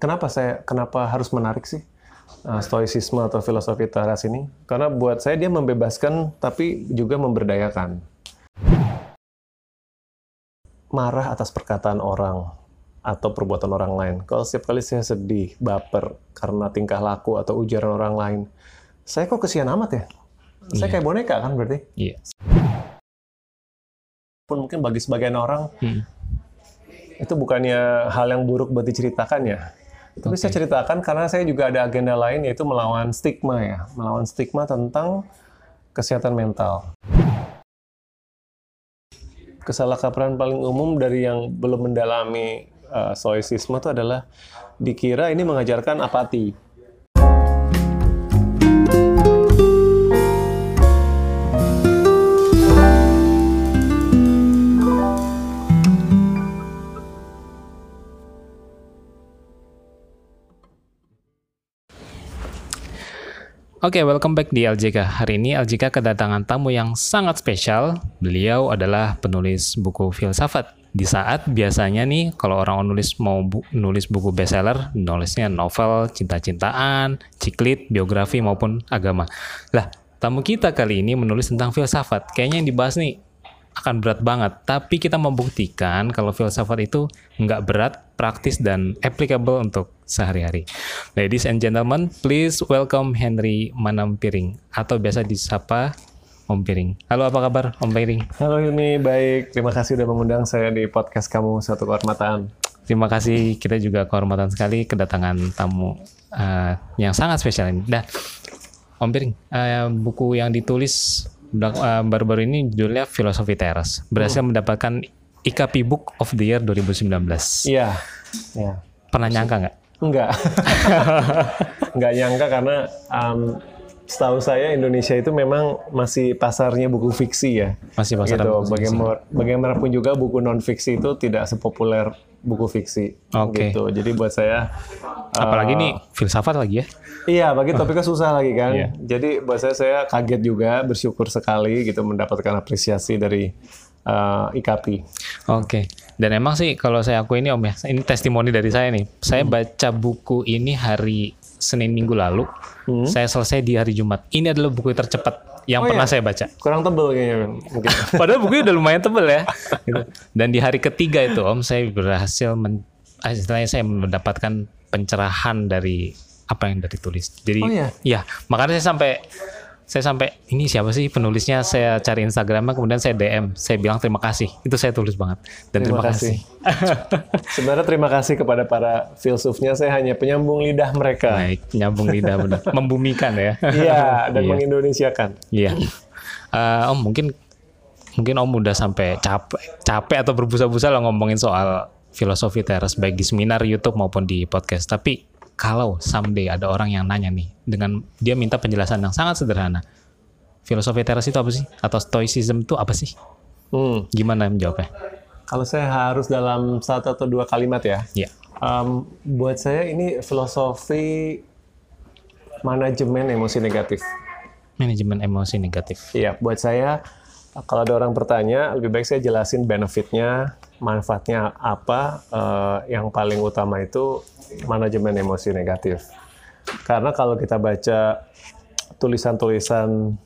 kenapa saya kenapa harus menarik sih uh, stoicisme atau filosofi teras ini? Karena buat saya dia membebaskan tapi juga memberdayakan. Marah atas perkataan orang atau perbuatan orang lain. Kalau setiap kali saya sedih, baper karena tingkah laku atau ujaran orang lain, saya kok kesian amat ya? Saya Iya. kayak boneka kan berarti? Iya. Pun mungkin bagi sebagian orang Hmm. itu bukannya hal yang buruk buat diceritakan ya. Tapi Oke. saya ceritakan karena saya juga ada agenda lain yaitu melawan stigma ya, melawan stigma tentang kesehatan mental. Kesalahkaprahan paling umum dari yang belum mendalami uh, stoicisme itu adalah dikira ini mengajarkan apati. Oke, welcome back di LJK. Hari ini LJK kedatangan tamu yang sangat spesial. Beliau adalah penulis buku filsafat. Di saat biasanya nih, kalau orang nulis mau bu- nulis buku bestseller, nulisnya novel, cinta-cintaan, ciklit, biografi maupun agama. Lah, tamu kita kali ini menulis tentang filsafat. Kayaknya yang dibahas nih akan berat banget. Tapi kita membuktikan kalau filsafat itu nggak berat, praktis, dan applicable untuk sehari-hari. Ladies and gentlemen, please welcome Henry Manampiring atau biasa disapa Om Piring. Halo, apa kabar Om Piring? Halo Yuni, baik. Terima kasih sudah mengundang saya di podcast kamu, Satu Kehormatan. Terima kasih. Kita juga kehormatan sekali kedatangan tamu eh, yang sangat spesial ini. Nah, Om Piring, eh, buku yang ditulis baru-baru ini judulnya Filosofi Teras. Berhasil mendapatkan IKP Book of the Year 2019. Iya, iya. Pernah nyangka nggak? Enggak. Enggak nyangka karena um, setahu saya Indonesia itu memang masih pasarnya buku fiksi ya. Masih pasar gitu. buku fiksi. Bagaimana, bagaimanapun juga buku non fiksi itu tidak sepopuler buku fiksi. Oke. Gitu. Jadi buat saya uh, Apalagi nih filsafat lagi ya. Iya, bagi topiknya susah lagi kan. Iya. Jadi buat saya saya kaget juga, bersyukur sekali gitu mendapatkan apresiasi dari uh, IKP. Oke. Dan emang sih kalau saya aku ini Om ya, ini testimoni dari saya nih. Saya baca buku ini hari Senin minggu lalu. Saya selesai di hari Jumat. Ini adalah buku tercepat yang Oh, pernah iya? saya baca. Kurang tebel kayaknya mungkin. Padahal bukunya udah lumayan tebel ya. Gitu. Dan di hari ketiga itu Om saya berhasil men, ah, istilahnya saya mendapatkan pencerahan dari apa yang dari tulis. Jadi Oh, iya? ya, makanya saya sampai saya sampai ini siapa sih penulisnya saya cari Instagramnya kemudian saya DM saya bilang terima kasih itu saya tulis banget dan terima, Terima kasih, Sebenarnya terima kasih kepada para filsufnya, saya hanya penyambung lidah mereka. baik nyambung lidah benar membumikan ya Iya, dan Iya. mengindonesiakan. Iya. Eh, om mungkin mungkin Om udah sampai capek capek atau berbusa-busa lah ngomongin soal filosofi teras baik di seminar YouTube maupun di podcast. Tapi kalau someday ada orang yang nanya nih dengan dia minta penjelasan yang sangat sederhana. Filosofi teras itu apa sih? Atau stoicism itu apa sih? Hmm. Gimana menjawabnya? Kalau saya harus dalam satu atau dua kalimat ya, Iya. um, buat saya ini filosofi manajemen emosi negatif. Manajemen emosi negatif. Iya, buat saya kalau ada orang bertanya, lebih baik saya jelasin benefitnya, manfaatnya apa. Eh, yang paling utama itu manajemen emosi negatif. Karena kalau kita baca tulisan-tulisan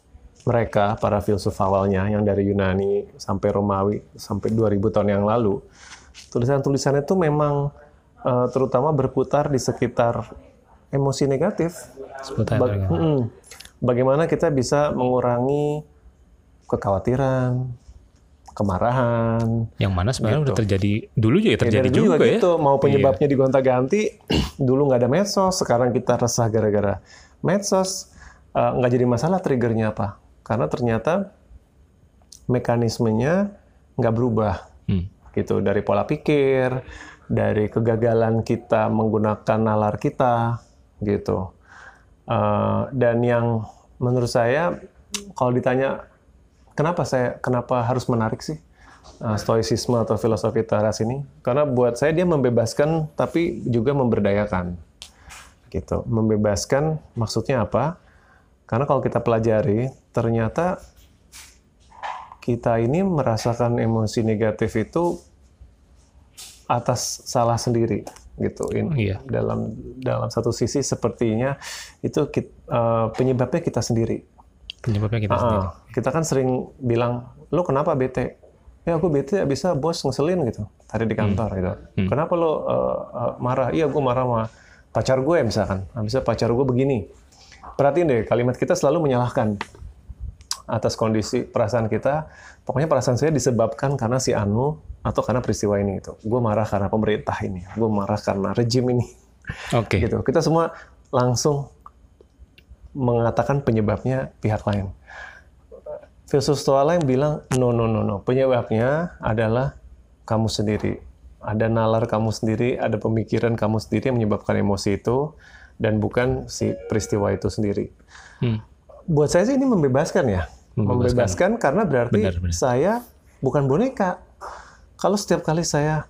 mereka, para filsuf awalnya, yang dari Yunani sampai Romawi, sampai 2000 tahun yang lalu, tulisan-tulisan itu memang eh, terutama berputar di sekitar emosi negatif. Seputar Ba- Mm-mm. Bagaimana kita bisa mengurangi kekhawatiran, kemarahan. yang mana sebenarnya udah terjadi dulu juga terjadi Ya, dulu juga, ya. gitu. Mau penyebabnya digonta-ganti, dulu nggak ada medsos, sekarang kita resah gara-gara medsos. Eh, nggak jadi masalah triggernya apa? Karena ternyata mekanismenya nggak berubah Hmm. gitu dari pola pikir, dari kegagalan kita menggunakan nalar kita, gitu. Eh, dan yang menurut saya, kalau ditanya kenapa saya, kenapa harus menarik sih eh, stoicisme atau filosofi teras ini? Karena buat saya dia membebaskan, tapi juga memberdayakan, gitu. Membebaskan maksudnya apa? Karena kalau kita pelajari, ternyata kita ini merasakan emosi negatif itu atas salah sendiri. gitu. In, Iya. Dalam dalam satu sisi sepertinya itu kit- eh, penyebabnya kita sendiri. Penyebabnya kita sendiri. Ah, kita kan sering bilang, lo kenapa bete? Ya aku bete bisa bos ngeselin gitu tadi di kantor gitu. Kenapa lo uh, uh, marah? Iya gue marah sama pacar gue misalkan. Nah, bisa pacar gue begini. Perhatiin deh kalimat kita selalu menyalahkan atas kondisi perasaan kita. Pokoknya perasaan saya disebabkan karena si Anu atau karena peristiwa ini gitu. Gue marah karena pemerintah ini. Gue marah karena rejim ini Oke. gitu. Kita semua langsung mengatakan penyebabnya pihak lain. Filsuf Stoa lain bilang, no, no, no, no. Penyebabnya adalah kamu sendiri. Ada nalar kamu sendiri, ada pemikiran kamu sendiri yang menyebabkan emosi itu, dan bukan si peristiwa itu sendiri. Hmm. Buat saya sih ini membebaskan ya. Membebaskan. Membebaskan karena berarti Benar, benar. saya bukan boneka. Kalau setiap kali saya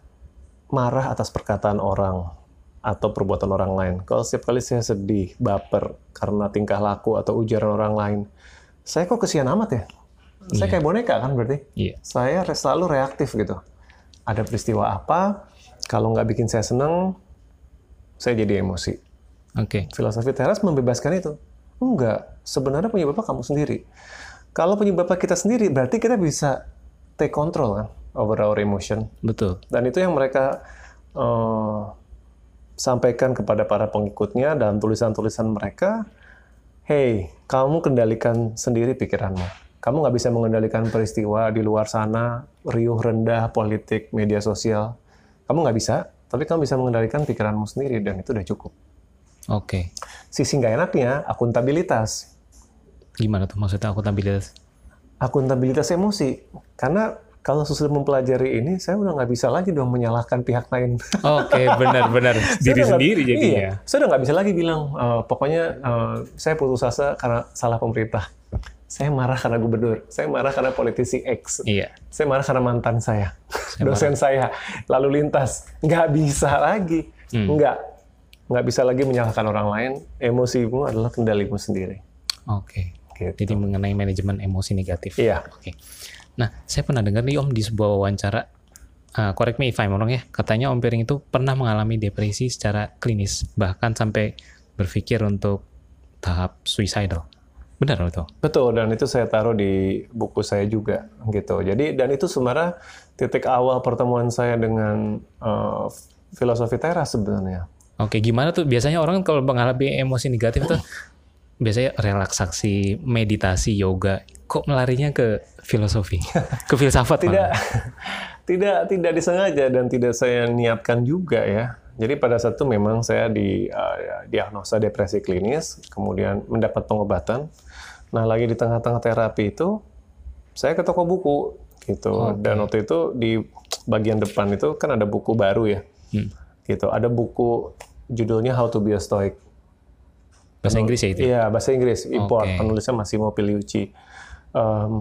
marah atas perkataan orang atau perbuatan orang lain, kalau setiap kali saya sedih, baper karena tingkah laku atau ujaran orang lain, saya kok kesian amat ya? Saya kayak boneka kan berarti? Iya. Saya selalu reaktif gitu. Ada peristiwa apa, kalau nggak bikin saya seneng, saya jadi emosi. Oke. Filosofi teras membebaskan itu. Enggak, sebenarnya penyebabnya kamu sendiri. Kalau penyebabnya kita sendiri, berarti kita bisa take control kan over our emotion. Betul. Dan itu yang mereka eh, sampaikan kepada para pengikutnya dalam tulisan-tulisan mereka. Hey, kamu kendalikan sendiri pikiranmu. Kamu nggak bisa mengendalikan peristiwa di luar sana, riuh rendah, politik, media sosial. Kamu nggak bisa, tapi kamu bisa mengendalikan pikiranmu sendiri, dan itu udah cukup. Oke. Sisi nggak enaknya, akuntabilitas. Gimana tuh maksudnya akuntabilitas? Akuntabilitas emosi. Karena kalau sudah mempelajari ini, saya udah nggak bisa lagi dong menyalahkan pihak lain. Oke, benar-benar Saya diri nggak- sendiri jadinya. Iya, saya udah nggak bisa lagi bilang, eh, pokoknya eh, saya putus asa karena salah pemerintah. Saya marah karena gubernur. Saya marah karena politisi X. Iya. Saya marah karena mantan saya, dosen saya, lalu lintas. Nggak bisa lagi. Hmm. Nggak. Nggak bisa lagi menyalahkan orang lain. Emosimu adalah kendalimu sendiri. Oke. Gitu. Jadi mengenai manajemen emosi negatif. Iya. Oke. Nah, saya pernah dengar nih Om di sebuah wawancara, uh, correct me if I'm wrong ya, katanya Om Piring itu pernah mengalami depresi secara klinis, bahkan sampai berpikir untuk tahap suicidal. Benar betul? Betul, dan itu saya taruh di buku saya juga, gitu. Jadi, dan itu sebenarnya titik awal pertemuan saya dengan eh, filosofi teras sebenarnya. Oke, gimana tuh? Biasanya orang kalau mengalami emosi negatif tuh biasanya relaksasi, meditasi, yoga. Kok melarinya ke filosofi, ke filsafat Tidak, malah? tidak, tidak disengaja dan tidak saya niatkan juga ya. Jadi pada saat itu memang saya di eh, diagnosa depresi klinis, kemudian mendapat pengobatan. Nah, lagi di tengah-tengah terapi itu, saya ke toko buku gitu. Dan waktu itu di bagian depan itu kan ada buku baru ya. Hmm. Gitu. Ada buku judulnya How to be a Stoic. Bahasa Inggris ya itu? Iya, bahasa Inggris, import. Oke. Penulisnya Massimo Pigliucci. Em,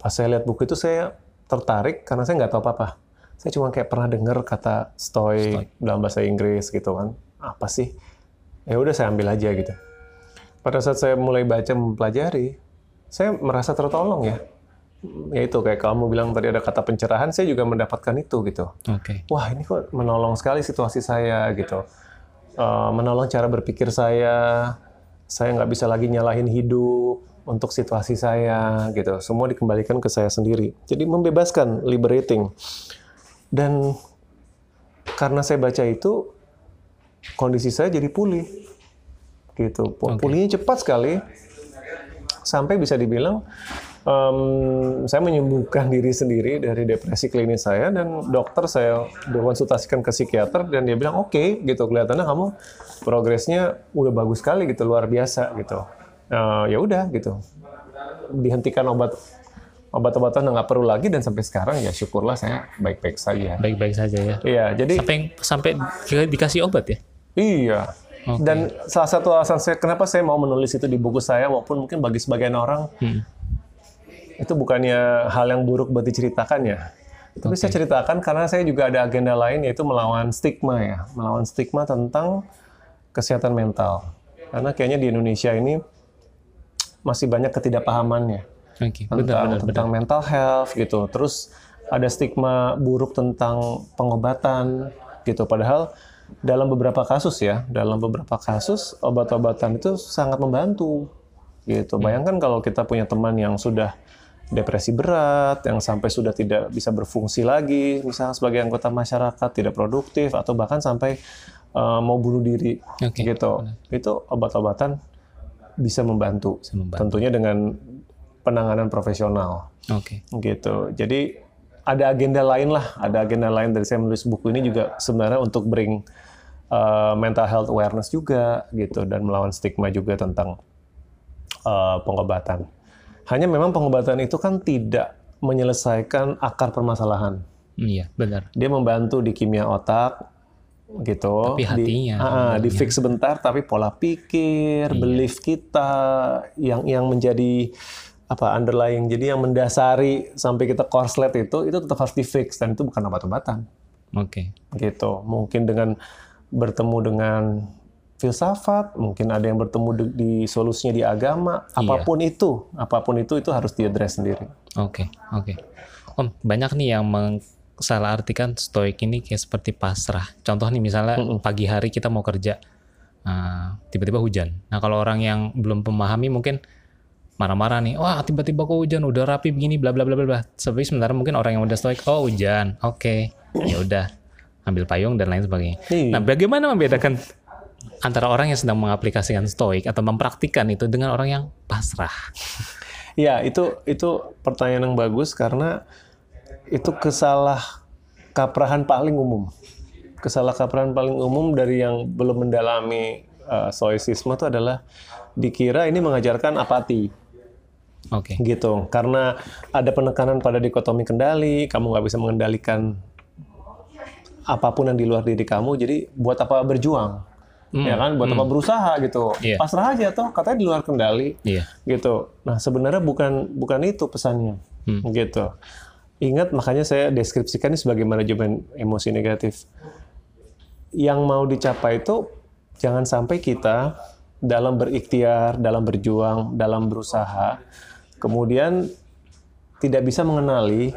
pas saya lihat buku itu saya tertarik karena saya nggak tahu apa-apa. Saya cuma kayak pernah dengar kata stoik, dalam bahasa Inggris gitu kan. Apa sih? Ya udah saya ambil aja gitu. Pada saat saya mulai baca mempelajari, saya merasa tertolong ya. Ya itu kayak kamu bilang tadi ada kata pencerahan, saya juga mendapatkan itu gitu Oke. wah ini kok menolong sekali situasi saya gitu. Menolong cara berpikir saya. Saya nggak bisa lagi nyalahin hidup untuk situasi saya gitu. Semua dikembalikan ke saya sendiri. Jadi membebaskan, liberating. Dan karena saya baca itu, kondisi saya jadi pulih. Gitu. Pu- Pulihnya cepat sekali. Sampai bisa dibilang em, saya menyembuhkan diri sendiri dari depresi klinis saya dan dokter saya konsultasikan ke psikiater dan dia bilang oke gitu kelihatannya kamu progresnya udah bagus sekali gitu luar biasa gitu Eh, ya udah gitu dihentikan obat obat-obatan nggak perlu lagi dan sampai sekarang ya syukurlah saya baik-baik saja Baik-baik saja ya. iya jadi Sampai sampai di- dikasih obat ya? Iya. Oke. Dan salah satu alasan saya kenapa saya mau menulis itu di buku saya maupun mungkin bagi sebagian orang Hmm. Itu bukannya hal yang buruk buat diceritakan ya. Tapi saya ceritakan karena saya juga ada agenda lain yaitu melawan stigma ya, melawan stigma tentang kesehatan mental. Karena kayaknya di Indonesia ini masih banyak ketidakpahamannya Oke, tentang benar benar tentang mental health gitu. Terus ada stigma buruk tentang pengobatan gitu. Padahal dalam beberapa kasus ya, dalam beberapa kasus obat-obatan itu sangat membantu. Gitu. Bayangkan kalau kita punya teman yang sudah depresi berat, yang sampai sudah tidak bisa berfungsi lagi, misalnya sebagai anggota masyarakat tidak produktif atau bahkan sampai uh, mau bunuh diri, Oke. gitu. Itu obat-obatan bisa membantu. Bisa membantu. Tentunya dengan penanganan profesional, Oke. gitu. Jadi ada agenda lain lah, ada agenda lain dari saya menulis buku ini juga sebenarnya untuk bring uh, mental health awareness juga, gitu, dan melawan stigma juga tentang uh, pengobatan. Hanya memang pengobatan itu kan tidak menyelesaikan akar permasalahan. Iya, benar. Dia membantu di kimia otak, gitu. Tapi hatinya di, ah, di fix sebentar, tapi pola pikir, belief kita yang yang menjadi apa underlying, jadi yang mendasari sampai kita korslet itu, itu tetap harus di fix dan itu bukan obat-obatan, Oke. gitu. Mungkin dengan bertemu dengan filsafat, mungkin ada yang bertemu di, di solusinya di agama, apa pun itu, apa pun itu itu harus diadres sendiri. Oke, oke. Om, banyak nih yang mensalahartikan stoik ini kayak seperti pasrah. Contoh nih misalnya pagi hari kita mau kerja, ah, tiba-tiba hujan. Nah kalau orang yang belum memahami mungkin marah-marah nih, wah tiba-tiba kok hujan, udah rapi begini, bla bla bla bla. Tapi sebenarnya mungkin orang yang udah stoik, oh hujan, oke, ya udah, ambil payung dan lain sebagainya. Iya. Nah bagaimana membedakan antara orang yang sedang mengaplikasikan stoik atau mempraktikkan itu dengan orang yang pasrah? Ya, itu itu pertanyaan yang bagus karena itu kesalah kaprahan paling umum. Kesalah kaprahan paling umum dari yang belum mendalami uh, stoicisme itu adalah dikira ini mengajarkan apati Oke, gitu. Karena ada penekanan pada dikotomi kendali, kamu nggak bisa mengendalikan apa pun yang di luar diri kamu. Jadi buat apa berjuang? Ya kan, buat apa berusaha gitu. Iya. Pasrah aja toh, katanya di luar kendali iya. gitu. Nah sebenarnya bukan bukan itu pesannya, gitu. Ingat makanya saya deskripsikan ini sebagai manajemen emosi negatif. Yang mau dicapai itu jangan sampai kita dalam berikhtiar, dalam berjuang, dalam berusaha, kemudian tidak bisa mengenali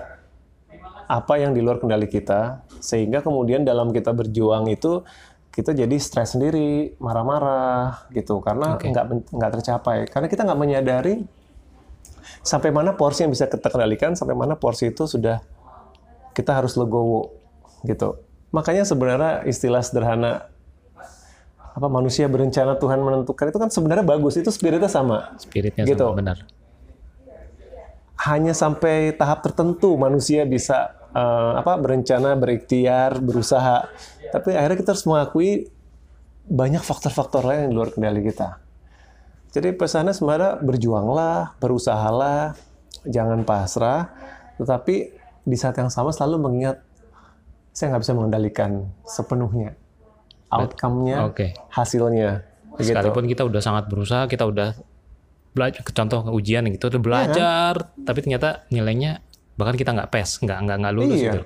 apa yang di luar kendali kita, sehingga kemudian dalam kita berjuang itu kita jadi stres sendiri, marah-marah gitu, karena nggak nggak tercapai, karena kita nggak menyadari sampai mana porsi yang bisa kita kendalikan, sampai mana porsi itu sudah kita harus legowo gitu. Makanya sebenarnya istilah sederhana apa manusia berencana Tuhan menentukan itu kan sebenarnya bagus, itu spiritnya sama. Spiritnya Gitu. sama benar. Hanya sampai tahap tertentu manusia bisa eh, apa berencana, berikhtiar, berusaha. Tapi akhirnya kita harus mengakui banyak faktor-faktor lain yang di luar kendali kita. Jadi pesannya sebenarnya berjuanglah, berusahalah, jangan pasrah, tetapi di saat yang sama selalu mengingat saya nggak bisa mengendalikan sepenuhnya outcome-nya, Oke. hasilnya. Begitu. Sekalipun kita udah sangat berusaha, kita udah belajar, contoh ujian gitu, udah belajar, tapi ternyata nilainya bahkan kita nggak pes, nggak nggak nggak lulus Iya. gitu.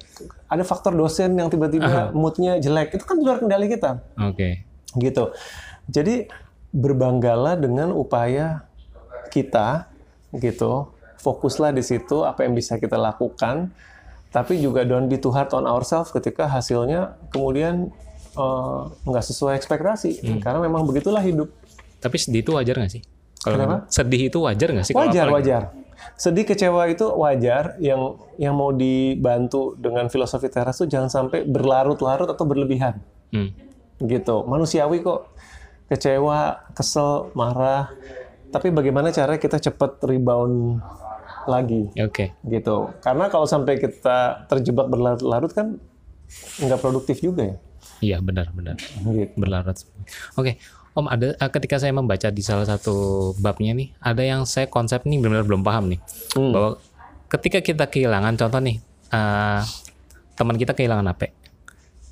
Ada faktor dosen yang tiba-tiba moodnya jelek, itu kan luar kendali kita. Oke, gitu. Jadi berbanggalah dengan upaya kita gitu. Fokuslah di situ apa yang bisa kita lakukan. Tapi juga don't be too hard on ourselves ketika hasilnya kemudian eh, nggak sesuai ekspektasi. Karena memang begitulah hidup. tapi sedih itu wajar nggak sih? Kalau sedih itu wajar nggak sih? kalau Wajar, apalagi- wajar. Sedih kecewa itu wajar. Yang yang mau dibantu dengan filosofi teras itu jangan sampai berlarut-larut atau berlebihan. Hmm. gitu manusiawi kok kecewa kesel marah tapi bagaimana cara kita cepat rebound lagi Oke, gitu karena kalau sampai kita terjebak berlarut-larut kan nggak produktif juga ya iya benar benar gitu. berlarut. Oke, Om ada eh, ketika saya membaca di salah satu babnya nih, ada yang saya konsep nih benar-benar belum paham nih Hmm. bahwa ketika kita kehilangan contoh nih eh, teman kita kehilangan HP.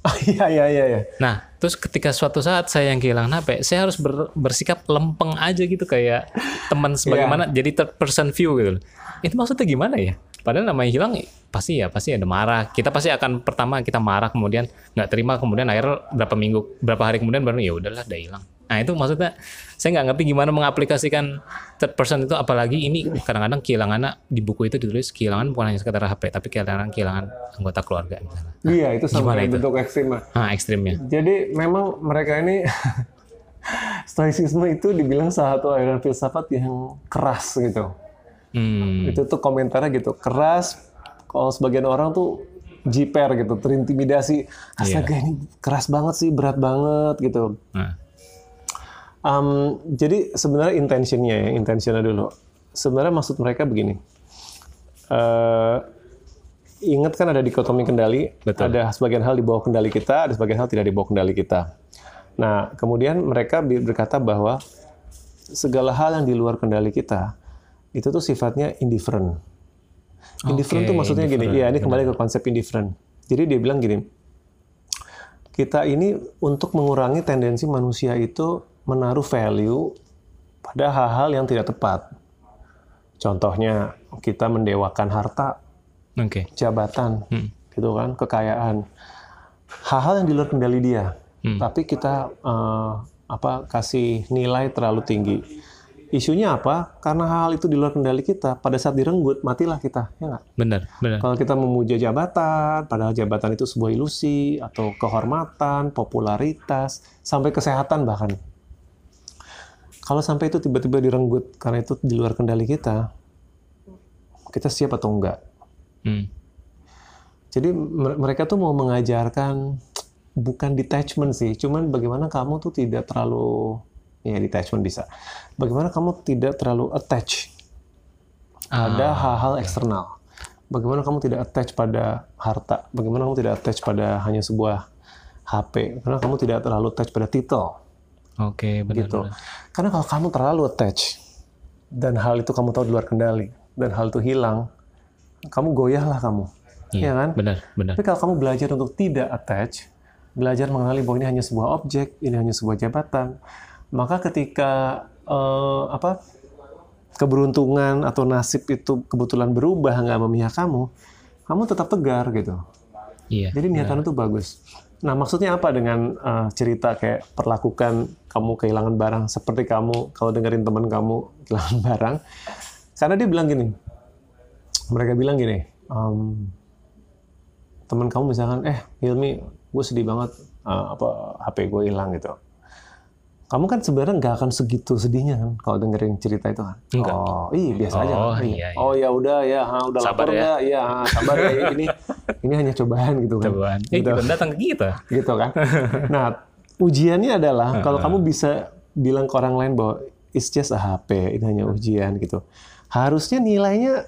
Oh, iya iya iya iya Nah, terus ketika suatu saat saya yang kehilangan HP, saya harus ber- bersikap lempeng aja gitu kayak teman sebagaimana jadi third person view gitu. Itu maksudnya gimana ya? Padahal namanya hilang pasti ya pasti ada marah. Kita pasti akan pertama kita marah kemudian nggak terima kemudian akhirnya berapa minggu berapa hari kemudian baru ya udahlah udah hilang. Nah itu maksudnya saya nggak ngerti gimana mengaplikasikan third person itu apalagi ini kadang-kadang kehilangannya di buku itu ditulis kehilangan bukan hanya sekedar HP tapi kehilangan kehilangan anggota keluarga misalnya. Iya, itu sampai itu? bentuk ekstrim. Ah ekstrimnya. Jadi memang mereka ini stoicisme itu dibilang salah satu aliran filsafat yang keras gitu. Hmm. Itu tuh komentarnya gitu, keras. Kalau sebagian orang tuh jiper gitu, terintimidasi. Astaga ini keras banget sih, berat banget gitu. Nah, Um, jadi sebenarnya intentionnya ya, intentionnya dulu. Sebenarnya maksud mereka begini. Eh ingat kan ada dikotomi kendali, Betul. ada sebagian hal di bawah kendali kita, ada sebagian hal tidak di bawah kendali kita. Nah, kemudian mereka berkata bahwa segala hal yang di luar kendali kita itu tuh sifatnya indifferent. Indifferent Oke, tuh maksudnya gini, iya ini kembali ke konsep indifferent. Jadi dia bilang gini, kita ini untuk mengurangi tendensi manusia itu menaruh value pada hal-hal yang tidak tepat. Contohnya kita mendewakan harta, Oke. jabatan, Hmm. gitu kan, kekayaan, hal-hal yang di luar kendali dia. Hmm. Tapi kita eh, apa kasih nilai terlalu tinggi. Isunya apa? Karena hal itu di luar kendali kita. Pada saat direnggut, matilah kita, ya nggak? Benar, benar. Kalau kita memuja jabatan, padahal jabatan itu sebuah ilusi atau kehormatan, popularitas, sampai kesehatan bahkan. Kalau sampai itu tiba-tiba direnggut karena itu di luar kendali kita, kita siap atau enggak? Hmm. Jadi mer- mereka tuh mau mengajarkan bukan detachment sih, cuman bagaimana kamu tuh tidak terlalu ya detachment bisa. Bagaimana kamu tidak terlalu attach pada hal-hal eksternal. Bagaimana kamu tidak attach pada harta? Bagaimana kamu tidak attach pada hanya sebuah HP? Karena kamu tidak terlalu attach pada titel Oke, benar. gitu. benar. Karena kalau kamu terlalu attach dan hal itu kamu tahu di luar kendali dan hal itu hilang, kamu goyah lah kamu. Iya, Iya kan? Benar, benar. Tapi kalau kamu belajar untuk tidak attach, belajar mengenali bahwa ini hanya sebuah objek, ini hanya sebuah jabatan, maka ketika eh, apa keberuntungan atau nasib itu kebetulan berubah nggak memihak kamu, kamu tetap tegar gitu. Iya. Jadi niatan itu bagus. Nah maksudnya apa dengan eh, cerita kayak perlakukan kamu kehilangan barang seperti kamu kalau dengerin teman kamu kehilangan barang? Karena dia bilang gini, mereka bilang gini, em, teman kamu misalkan, eh Hilmi, gue sedih banget eh, apa HP gue hilang gitu. Kamu kan sebenarnya nggak akan segitu sedihnya kan kalau dengerin cerita itu kan? Enggak. Oh, iya biasa aja. Oh, kan? iya, iya. Oh ya udah ya, ha, udah Sabar lapar ya. nggak? Iya, ha, sabar ya. Ini ini hanya cobaan gitu kan? Cobaan. Eh, gitu. datang ke kita. gitu kan. Nah, ujiannya adalah kalau kamu bisa bilang ke orang lain bahwa it's just a HP, ini hanya ujian gitu. Harusnya nilainya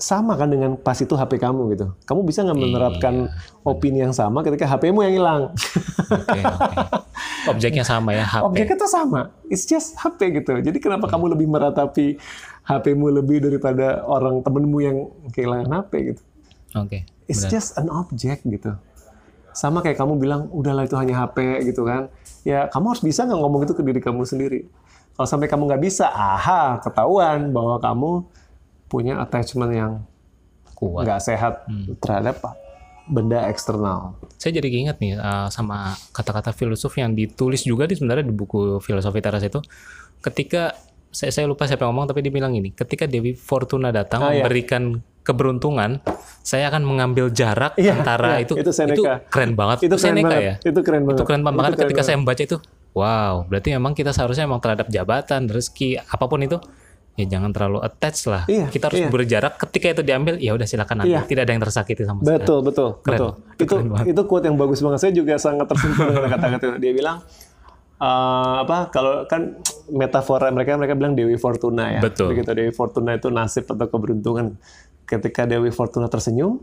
sama kan dengan pas itu HP kamu gitu. Kamu bisa nggak menerapkan opini yang sama ketika HP-mu yang hilang? Oke, oke. Objeknya sama ya, HP. Objeknya tuh sama. It's just HP gitu. Jadi kenapa kamu lebih meratapi HP-mu lebih daripada orang temenmu yang kehilangan HP gitu? Oke. It's benar. just an object gitu. Sama kayak kamu bilang, udahlah itu hanya HP gitu kan. Ya kamu harus bisa nggak ngomong itu ke diri kamu sendiri. Kalau sampai kamu nggak bisa, aha, ketahuan bahwa kamu punya attachment yang Kuat. nggak sehat terhadap benda eksternal. Saya jadi ingat nih uh, sama kata-kata filosof yang ditulis juga di sebenarnya di buku filosofi teras itu. Ketika saya, saya lupa siapa yang ngomong tapi dia bilang ini, ketika Dewi Fortuna datang Ah, iya. memberikan keberuntungan, saya akan mengambil jarak Iya, antara iya, itu itu Seneca. keren banget. Itu keren Seneca banget. ya. Itu keren banget. Itu keren banget. Itu keren ketika banget. saya membaca itu, wow, berarti memang kita seharusnya memang terhadap jabatan, rezeki, apa pun itu, ya jangan terlalu attach lah. Iya, kita harus iya. berjarak. Ketika itu diambil, ya udah silakan nanti. Iya. Tidak ada yang tersakiti sama sekali. Betul, betul, Keren. betul. Itu Itu keren itu quote yang bagus banget. Saya juga sangat tersentuh dengan kata-kata itu. Dia bilang eh, apa kalau kan metafora mereka mereka bilang Dewi Fortuna ya. Betul. Begitu Dewi Fortuna itu nasib atau keberuntungan. Ketika Dewi Fortuna tersenyum,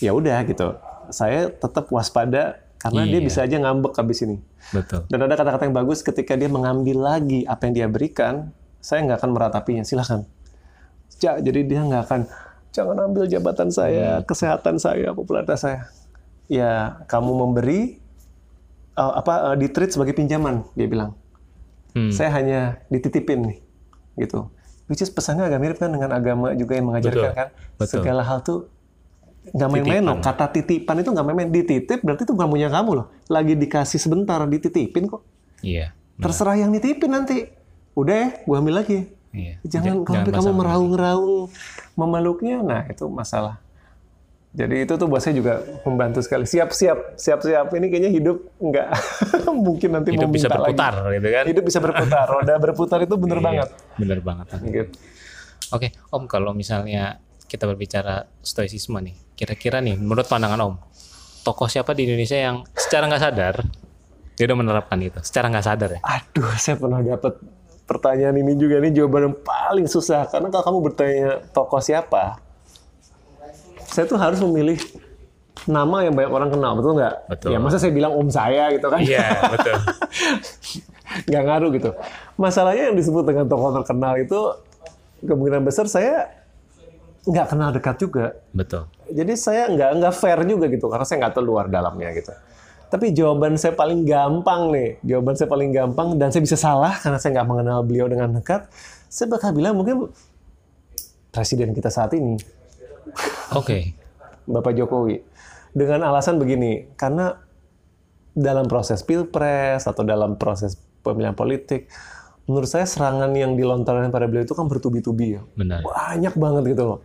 ya udah gitu. Saya tetap waspada karena dia Iya. bisa aja ngambek habis ini. Betul. Dan ada kata-kata yang bagus ketika dia mengambil lagi apa yang dia berikan, saya nggak akan meratapinya. Silahkan. Ja, jadi dia nggak akan, jangan ambil jabatan saya, Hmm. kesehatan saya, popularitas saya. Ya, kamu memberi, uh, apa, uh, ditreat sebagai pinjaman, dia bilang. Hmm. Saya hanya dititipin nih, gitu. Which is pesannya agak mirip kan dengan agama juga yang mengajarkan Betul. kan. Betul. Segala hal tuh nggak main-main loh. Kata titipan itu nggak main-main. Dititip berarti itu bukan punya kamu loh. Lagi dikasih sebentar, dititipin kok. Iya. Terserah yang nitipin nanti. Udah ya, gue ambil lagi. Iya. Jangan J- kalau kamu meraung-raung memeluknya, nah itu masalah. Jadi itu tuh buat saya juga membantu sekali. Siap-siap, siap-siap. Ini kayaknya hidup nggak mungkin nanti hidup mau bisa minta lagi. berputar gitu kan. Hidup bisa berputar. Roda berputar itu bener Iya, banget. Bener banget. Gitu. Oke, Om kalau misalnya kita berbicara stoicisme nih, kira-kira nih menurut pandangan Om, tokoh siapa di Indonesia yang secara nggak sadar dia udah menerapkan itu, secara nggak sadar ya? Aduh, saya pernah dapat pertanyaan ini juga nih jawaban yang paling susah karena kalau kamu bertanya tokoh siapa, saya tuh harus memilih nama yang banyak orang kenal, betul nggak? Betul. Ya masa saya bilang om saya gitu kan? Iya, betul. nggak ngaruh gitu. Masalahnya yang disebut dengan tokoh terkenal itu kemungkinan besar saya nggak kenal dekat juga. Betul. Jadi saya nggak nggak fair juga gitu karena saya nggak tahu luar dalamnya gitu. Tapi jawaban saya paling gampang nih, jawaban saya paling gampang dan saya bisa salah karena saya nggak mengenal beliau dengan dekat. Saya bakal bilang mungkin presiden kita saat ini, Oke. Bapak Jokowi, dengan alasan begini, karena dalam proses pilpres atau dalam proses pemilihan politik, menurut saya serangan yang dilontarkan pada beliau itu kan bertubi-tubi ya, Benar. banyak banget gitu loh.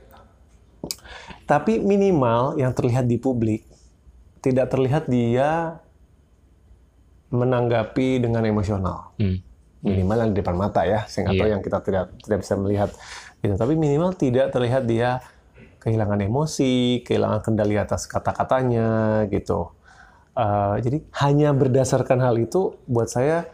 Tapi minimal yang terlihat di publik tidak terlihat dia menanggapi dengan emosional. Hmm. Minimal yang di depan mata ya. Saya nggak tahu Iya. yang kita tidak tidak bisa melihat. Gitu. Tapi minimal tidak terlihat dia kehilangan emosi, kehilangan kendali atas kata-katanya gitu. Eh, jadi hanya berdasarkan hal itu buat saya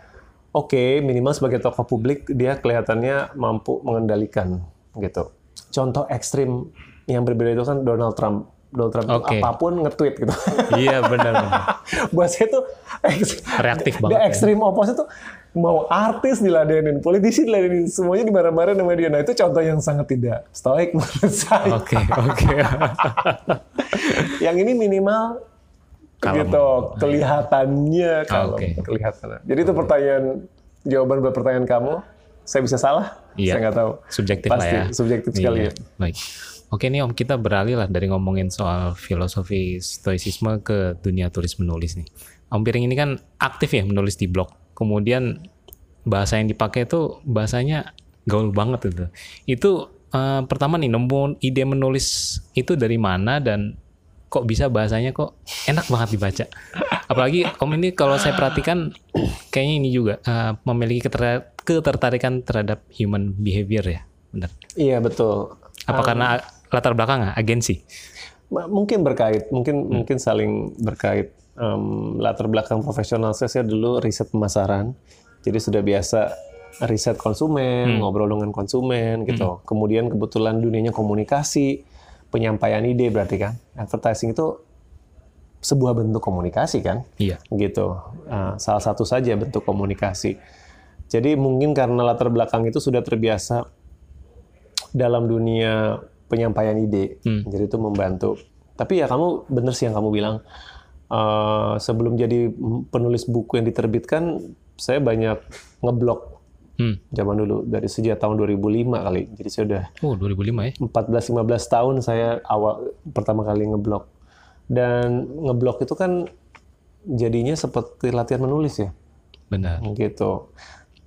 oke minimal sebagai tokoh publik dia kelihatannya mampu mengendalikan gitu. Contoh ekstrim yang berbeda itu kan Donald Trump. Donald Trump itu Oke. apa pun nge-tweet gitu. Iya benar-benar. buat saya tuh eks- Reaktif the banget. ya. ekstrim opposite tuh mau artis diladenin, politisi diladenin, semuanya dimarah-marahin sama dia. Nah itu contoh yang sangat tidak stoik menurut saya. Oke, oke. Yang ini minimal Kalem. gitu kelihatannya kalau Oke. kelihatan. Jadi itu pertanyaan jawaban buat pertanyaan kamu. Saya bisa salah? Iya. Saya nggak tahu. Subjektif Pasti lah ya. subjektif sekali Iya, ya. Baik. Oke nih Om, kita beralih lah dari ngomongin soal filosofi stoicisme ke dunia tulis menulis nih. Om Piring ini kan aktif ya menulis di blog. Kemudian bahasa yang dipakai itu bahasanya gaul banget itu. Itu eh, pertama nih nemu ide menulis itu dari mana dan kok bisa bahasanya kok enak banget dibaca. Apalagi Om ini kalau saya perhatikan kayaknya ini juga eh, memiliki keter- ketertarikan terhadap human behavior ya. Benar. Iya betul. Apa karena latar belakang agensi? Mungkin berkait, mungkin Hmm. mungkin saling berkait. Em, latar belakang profesional saya, saya dulu riset pemasaran, jadi sudah biasa riset konsumen, Hmm. ngobrol dengan konsumen gitu. Kemudian kebetulan dunianya komunikasi, penyampaian ide berarti kan. Advertising itu sebuah bentuk komunikasi kan, Iya. gitu. Ah, salah satu saja bentuk komunikasi. Jadi mungkin karena latar belakang itu sudah terbiasa dalam dunia penyampaian ide, Hmm. jadi itu membantu. Tapi ya kamu bener sih yang kamu bilang. Eh, sebelum jadi penulis buku yang diterbitkan, saya banyak ngeblok Hmm. zaman dulu dari sejak tahun 2005 kali. Jadi saya udah Oh 2005 ya? 14-15 tahun saya awal pertama kali ngeblok. Dan ngeblok itu kan jadinya seperti latihan menulis ya, Benar. gitu.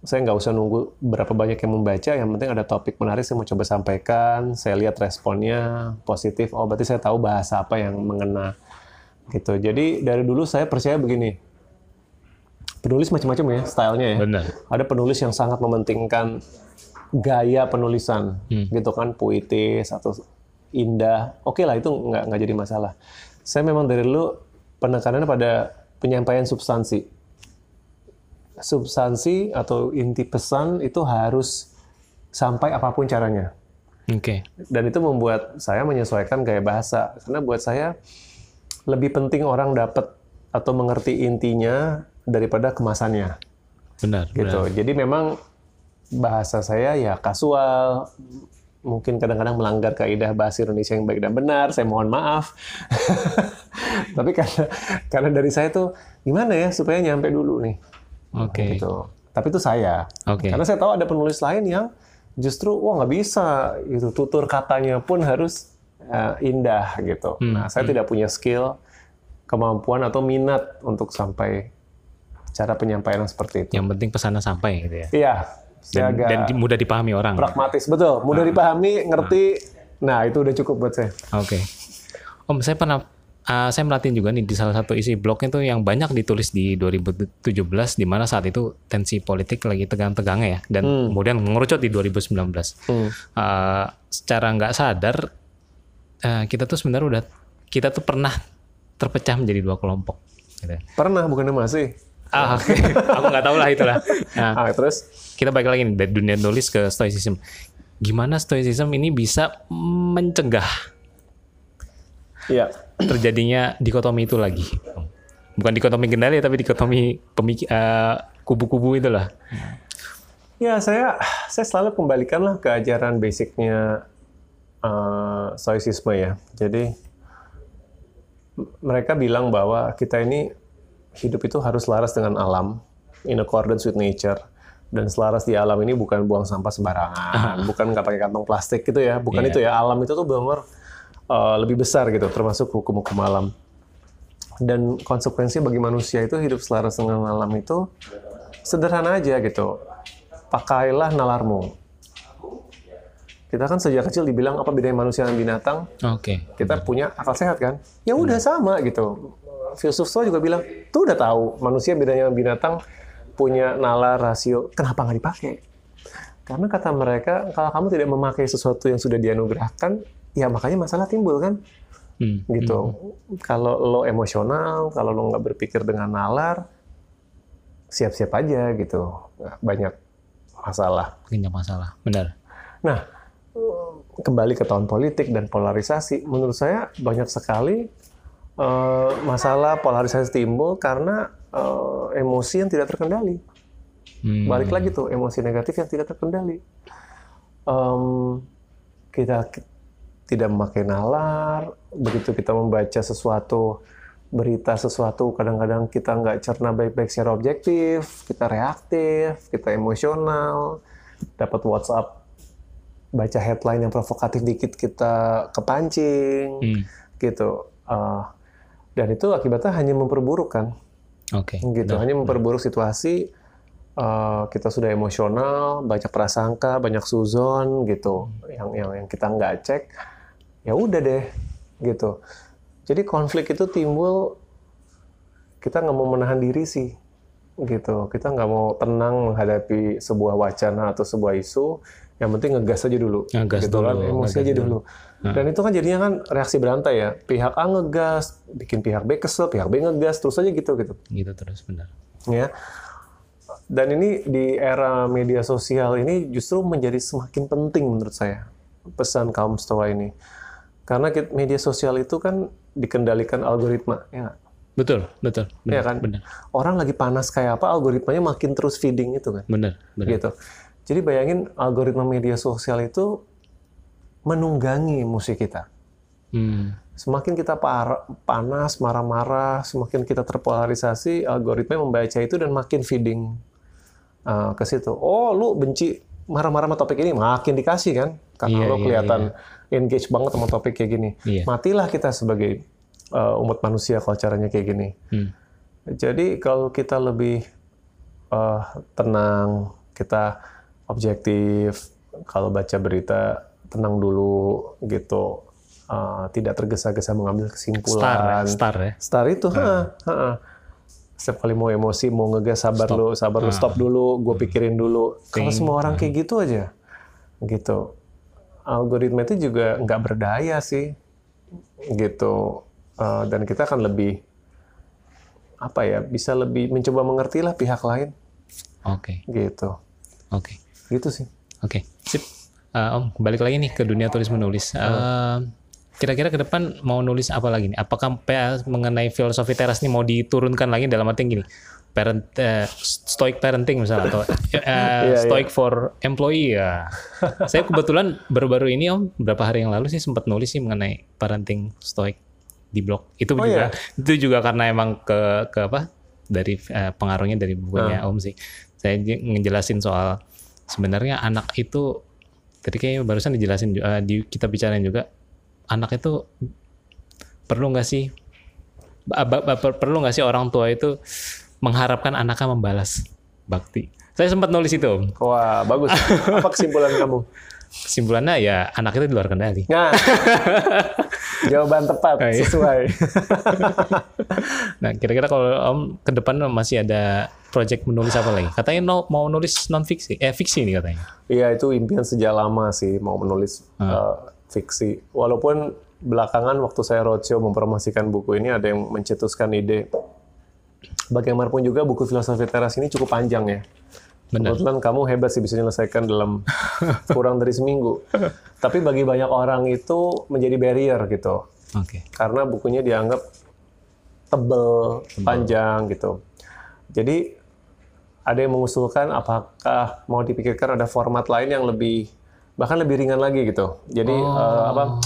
Saya nggak usah nunggu berapa banyak yang membaca, yang penting ada topik menarik saya mau coba sampaikan, saya lihat responnya positif, oh berarti saya tahu bahasa apa yang mengena, gitu. Jadi dari dulu saya percaya begini, penulis macam-macam ya, stylenya ya. Benar. Ada penulis yang sangat mementingkan gaya penulisan, gitu kan, puitis atau indah. Oke lah itu nggak nggak jadi masalah. Saya memang dari dulu penekanannya pada penyampaian substansi. Substansi atau inti pesan itu harus sampai apa pun caranya. Oke. Dan itu membuat saya menyesuaikan gaya bahasa. Karena buat saya lebih penting orang dapat atau mengerti intinya daripada kemasannya Benar. gitu. benar. Jadi memang bahasa saya ya kasual, mungkin kadang-kadang melanggar kaidah bahasa Indonesia yang baik dan benar. Saya mohon maaf. Tapi karena karena dari saya tuh gimana ya supaya nyampe dulu nih. Oke. Gitu. Tapi itu saya. Oke. Karena saya tahu ada penulis lain yang justru wah nggak bisa gitu. Tutur katanya pun harus eh, indah gitu. Hmm, Nah, saya tidak punya skill, kemampuan atau minat untuk sampai cara penyampaian seperti itu. Yang penting pesannya sampai gitu ya. Iya, Dan, dan mudah dipahami orang. pragmatis betul, mudah dipahami, ngerti. Nah itu udah cukup buat saya. Oke. Om, saya pernah ah, saya merhatiin juga nih di salah satu isi blognya itu yang banyak ditulis di 2017 di mana saat itu tensi politik lagi tegang-tegangnya ya dan kemudian mengerucut di 2019. Hmm. Ah, secara nggak sadar ah, kita tuh sebenarnya udah kita tuh pernah terpecah menjadi dua kelompok. Gitu. Pernah bukannya masih? Ah, oke. Aku nggak tahu lah itulah. Nah, Ah, terus? kita balik lagi nih dari dunia nulis ke stoicism. Gimana stoicism ini bisa mencegah Iya. terjadinya dikotomi itu lagi? Bukan dikotomi kendali tapi dikotomi pemik eh, kubu-kubu itulah. Ya saya saya selalu kembalikanlah ke ajaran basicnya uh, stoicisme ya. Jadi mereka bilang bahwa kita ini hidup itu harus selaras dengan alam, in accordance with nature. Dan selaras di alam ini bukan buang sampah sembarangan, bukan nggak pakai kantong plastik gitu ya, bukan Iya. itu ya. Alam itu tuh benar uh, lebih besar gitu, termasuk hukum-hukum alam. Dan konsekuensi bagi manusia itu hidup selaras dengan alam itu sederhana aja gitu. Pakailah nalarmu. Kita kan sejak kecil dibilang apa bedanya manusia dan binatang? Oke. Kita punya akal sehat kan? Ya udah sama gitu. Filsuf Stoa juga bilang, tuh udah tahu manusia bedanya dengan binatang punya nalar rasio. Kenapa nggak dipakai? Karena kata mereka, kalau kamu tidak memakai sesuatu yang sudah dianugerahkan, ya makanya masalah timbul kan? Hmm. gitu. Kalau lo emosional, kalau lo nggak berpikir dengan nalar, siap-siap aja gitu. Banyak masalah. Banyak masalah. Benar. Nah, kembali ke tahun politik dan polarisasi, menurut saya banyak sekali eh, masalah polarisasi timbul karena eh, emosi yang tidak terkendali. Hmm. Balik lagi tuh emosi negatif yang tidak terkendali. Em, kita ki- tidak memakai nalar, begitu kita membaca sesuatu berita sesuatu kadang-kadang kita nggak cerna baik-baik secara objektif, kita reaktif, kita emosional, dapat WhatsApp baca headline yang provokatif dikit kita kepancing, Hmm. gitu. Eh, dan itu akibatnya hanya memperburuk kan Oke. gitu hanya memperburuk situasi eh, kita sudah emosional banyak prasangka banyak suzon gitu yang yang yang kita nggak cek ya udah deh gitu jadi konflik itu timbul kita nggak mau menahan diri sih gitu kita nggak mau tenang menghadapi sebuah wacana atau sebuah isu yang penting ngegas aja dulu Ngegas gitu kan dulu, emosi ngegas aja dulu. dulu dan itu kan jadinya kan reaksi berantai ya pihak A ngegas bikin pihak B kesel pihak B ngegas terus aja gitu gitu Gitu terus benar. ya. Dan ini di era media sosial ini justru menjadi semakin penting menurut saya pesan kaum stoa ini. Karena media sosial itu kan dikendalikan algoritma, ya? Betul, betul. Benar, Iya kan? Benar. Orang lagi panas kayak apa, algoritmanya makin terus feeding itu kan, Benar, benar. gitu. Jadi bayangin algoritma media sosial itu menunggangi musik kita. Hmm. Semakin kita panas, marah-marah, semakin kita terpolarisasi, algoritma membaca itu dan makin feeding uh, ke situ. Oh, lu benci marah-marah sama topik ini, makin dikasih kan? Karena Iya, lo iya, kelihatan engage banget sama topik kayak gini. Iya. Matilah kita sebagai uh, umat manusia kalau caranya kayak gini. Hmm. Jadi kalau kita lebih uh, tenang, kita objektif, kalau baca berita tenang dulu gitu, Uh, tidak tergesa-gesa mengambil Star, ya, kesimpulan. star ya. Star itu, ha, ha. Setiap kali mau emosi, mau ngegas, sabar lu, sabar lu, stop dulu, gue pikirin dulu. Kalau semua orang kayak gitu aja, gitu. Algoritma itu juga nggak berdaya sih, gitu. Uh, dan kita akan lebih apa ya, bisa lebih mencoba mengerti lah pihak lain, Oke, gitu. oke. Gitu sih. Oke, sip. Eh, om, balik lagi nih ke dunia tulis menulis. Eh, Kira-kira ke depan mau nulis apa lagi nih? Apakah PA mengenai filosofi teras nih mau diturunkan lagi dalam arti gini? Parent, eh, stoic parenting misalnya atau eh, Iya, stoic for employee ya. Saya kebetulan baru-baru ini om beberapa hari yang lalu sih sempat nulis sih mengenai parenting stoic di blog. Itu Oh, juga iya? itu juga karena emang ke ke apa? dari eh, pengaruhnya dari bukunya Ah. Om sih. Saya ngejelasin soal sebenarnya anak itu tadi kayaknya barusan dijelasin eh, di kita bicarain juga anak itu perlu nggak sih perlu nggak sih orang tua itu mengharapkan anaknya membalas bakti. Saya sempat nulis itu. Wah, bagus. Apa kesimpulan kamu? Kesimpulannya ya anak itu di luar kendali. Nah, jawaban tepat, Oh, iya. sesuai. Nah, kira-kira kalau Om ke depan masih ada project menulis apa lagi? Katanya no- mau nulis non fiksi, eh fiksi nih katanya. Iya, itu impian sejak lama sih, mau menulis eh, fiksi. Walaupun belakangan waktu saya roadshow mempromosikan buku ini, ada yang mencetuskan ide. Bagaimanapun juga buku filosofi teras ini cukup panjang ya. Benar. Kebetulan kamu hebat sih bisa menyelesaikan dalam kurang dari seminggu. Tapi bagi banyak orang itu menjadi barrier gitu. Oke. Karena bukunya dianggap tebel, panjang gitu. Jadi ada yang mengusulkan apakah mau dipikirkan ada format lain yang lebih bahkan lebih ringan lagi gitu. Jadi eh, apa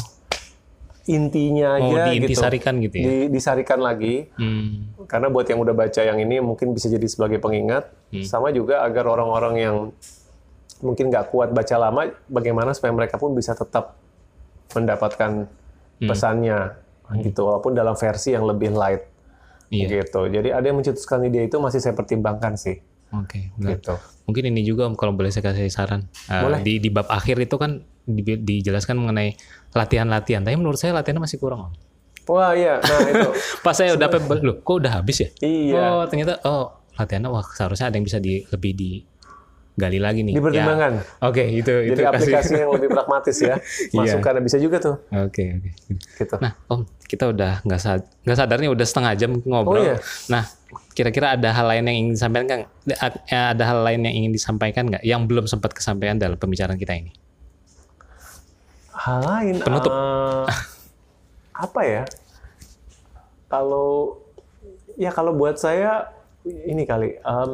intinya Mau aja gitu. diintisarikan gitu ya? Di- disarikan lagi Hmm. karena buat yang udah baca yang ini mungkin bisa jadi sebagai pengingat Hmm. sama juga agar orang-orang yang mungkin nggak kuat baca lama bagaimana supaya mereka pun bisa tetap mendapatkan Hmm. pesannya gitu walaupun dalam versi yang lebih light Iya. gitu jadi ada yang mencetuskan ide itu masih saya pertimbangkan sih Oke. benar. gitu Mungkin ini juga Om kalau boleh saya kasih saran. Eh, Boleh. Di, di bab akhir itu kan di- dijelaskan mengenai latihan-latihan. Tapi menurut saya latihannya masih kurang Om. wah iya nah itu Pas saya udah dapet, loh kok udah habis ya? iya Oh ternyata oh latihannya wah seharusnya ada yang bisa di, lebih digali lagi nih. dipertimbangkan Ya. Oke itu itu jadi kasih. aplikasi yang lebih pragmatis ya Iya. masukan bisa juga tuh Oke oke. gitu Nah Om kita udah nggak sad nggak sadar nih udah setengah jam ngobrol. Oh, iya. Nah kira-kira ada hal lain yang ingin disampaikan Ada hal lain yang ingin disampaikan nggak? Yang belum sempat kesampaian dalam pembicaraan kita ini? Hal lain Penutup. eh, apa ya kalau ya kalau buat saya ini kali em,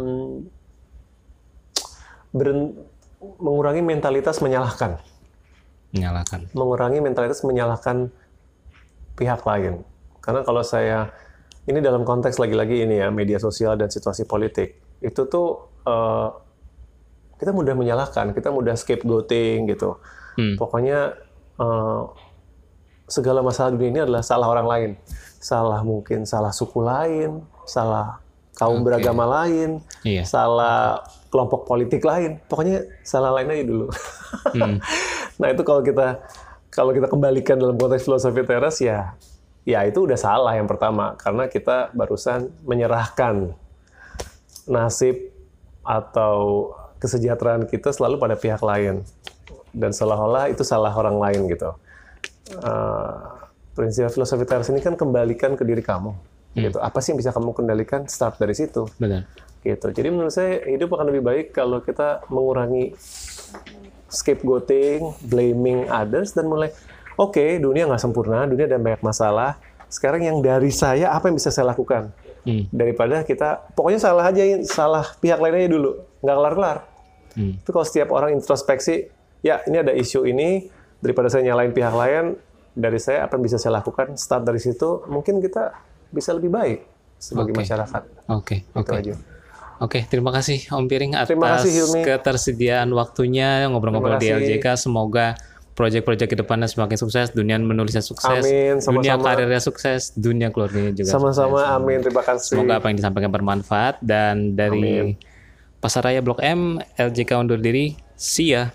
beren- mengurangi mentalitas menyalahkan Menyalahkan. mengurangi mentalitas menyalahkan pihak lain karena kalau saya ini dalam konteks lagi-lagi ini ya media sosial dan situasi politik itu tuh eh, kita mudah menyalahkan kita mudah scapegoating gitu Hmm. pokoknya eh, segala masalah dunia ini adalah salah orang lain. Salah mungkin salah suku lain salah kaum beragama lain Iya. salah kelompok politik lain. Pokoknya salah lain aja dulu. Hmm. nah itu kalau kita kalau kita kembalikan dalam konteks filosofi teras ya ya itu udah salah yang pertama. Karena kita barusan menyerahkan nasib atau kesejahteraan kita selalu pada pihak lain dan seolah-olah itu salah orang lain gitu. Eh, prinsip filosofi teras ini kan kembalikan ke diri kamu. Gitu. Apa sih yang bisa kamu kendalikan? Start dari situ. Benar. Gitu. Jadi menurut saya hidup akan lebih baik kalau kita mengurangi scapegoating, blaming others dan mulai oke dunia nggak sempurna, dunia ada banyak masalah. Sekarang yang dari saya apa yang bisa saya lakukan? Hmm. Daripada kita pokoknya salah aja salah pihak lainnya dulu, nggak kelar-kelar. Hmm. Itu kalau setiap orang introspeksi, ya ini ada isu ini, daripada saya nyalain pihak lain, dari saya apa yang bisa saya lakukan, start dari situ, mungkin kita bisa lebih baik sebagai Oke. masyarakat. Oke. Itu Oke. Oke, terima kasih Om Piring atas Terima kasih, Hilmi. ketersediaan waktunya ngobrol-ngobrol di. LJK. Semoga proyek-proyek ke depannya semakin sukses, dunia menulisnya sukses, Amin, dunia sama-sama. karirnya sukses, dunia keluarganya juga Sama-sama, sukses. amin. Terima kasih. Semoga apa yang disampaikan bermanfaat dan dari Amin. Pasaraya Blok M, LJK undur diri. See ya.